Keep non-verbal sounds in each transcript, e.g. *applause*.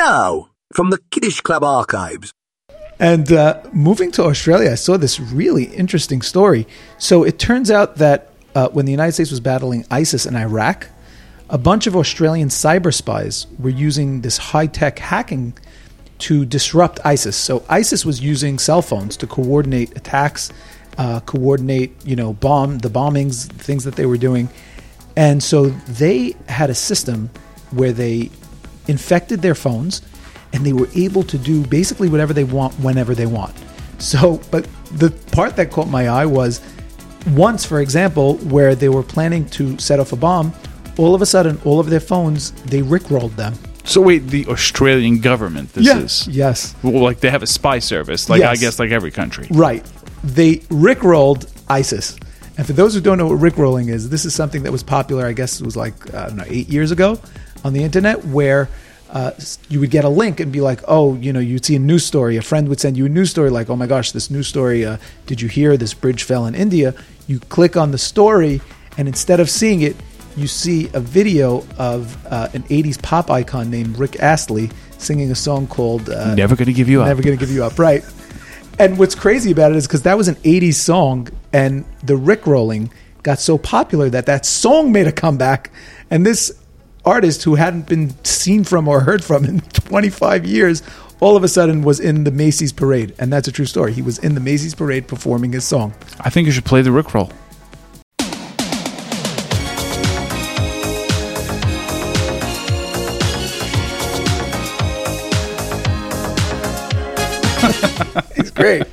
now from the Kiddush Club archives. And uh, moving to Australia, I saw this really interesting story. So it turns out that uh, when the United States was battling ISIS in Iraq, a bunch of Australian cyber spies were using this high tech hacking to disrupt ISIS. So ISIS was using cell phones to coordinate attacks, uh, coordinate, you know, bomb the bombings, things that they were doing, and so they had a system where they infected their phones, and they were able to do basically whatever they want whenever they want. So, but the part that caught my eye was once, for example, where they were planning to set off a bomb, all of a sudden, all of their phones they rickrolled them. So wait, the Australian government. This is Yes. well, like they have a spy service, like I guess like every country. Right. They rickrolled ISIS. And for those who don't know what rickrolling is, this is something that was popular, I guess it was like, I don't know, eight years ago on the internet, where uh, you would get a link and be like, oh, you know, you'd see a news story. A friend would send you a news story like, oh my gosh, this news story, uh, did you hear this bridge fell in India? You click on the story, and instead of seeing it, you see a video of uh, an 80s pop icon named Rick Astley singing a song called uh, Never gonna give you up. Never gonna give you up, right? And what's crazy about it is because that was an 80s song, and the Rickrolling got so popular that that song made a comeback. And this artist who hadn't been seen from or heard from in *laughs* 25 years all of a sudden was in the Macy's parade. And that's a true story. He was in the Macy's parade performing his song. I think you should play the Rickroll. It's *laughs* great.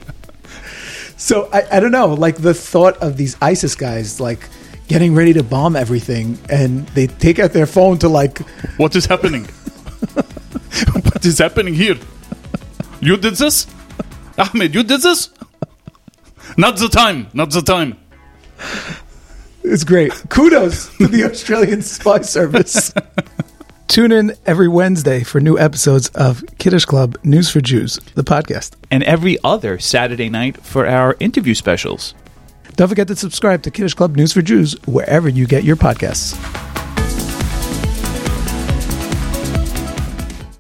so I, I don't know, like the thought of these ISIS guys like getting ready to bomb everything and they take out their phone to like What is happening? *laughs* what is happening here? You did this? Ahmed, you did this? Not the time. Not the time. It's great. Kudos to the Australian Spy Service. *laughs* Tune in every Wednesday for new episodes of Kiddush Club News for Jews, the podcast. And every other Saturday night for our interview specials. Don't forget to subscribe to Kiddush Club News for Jews wherever you get your podcasts.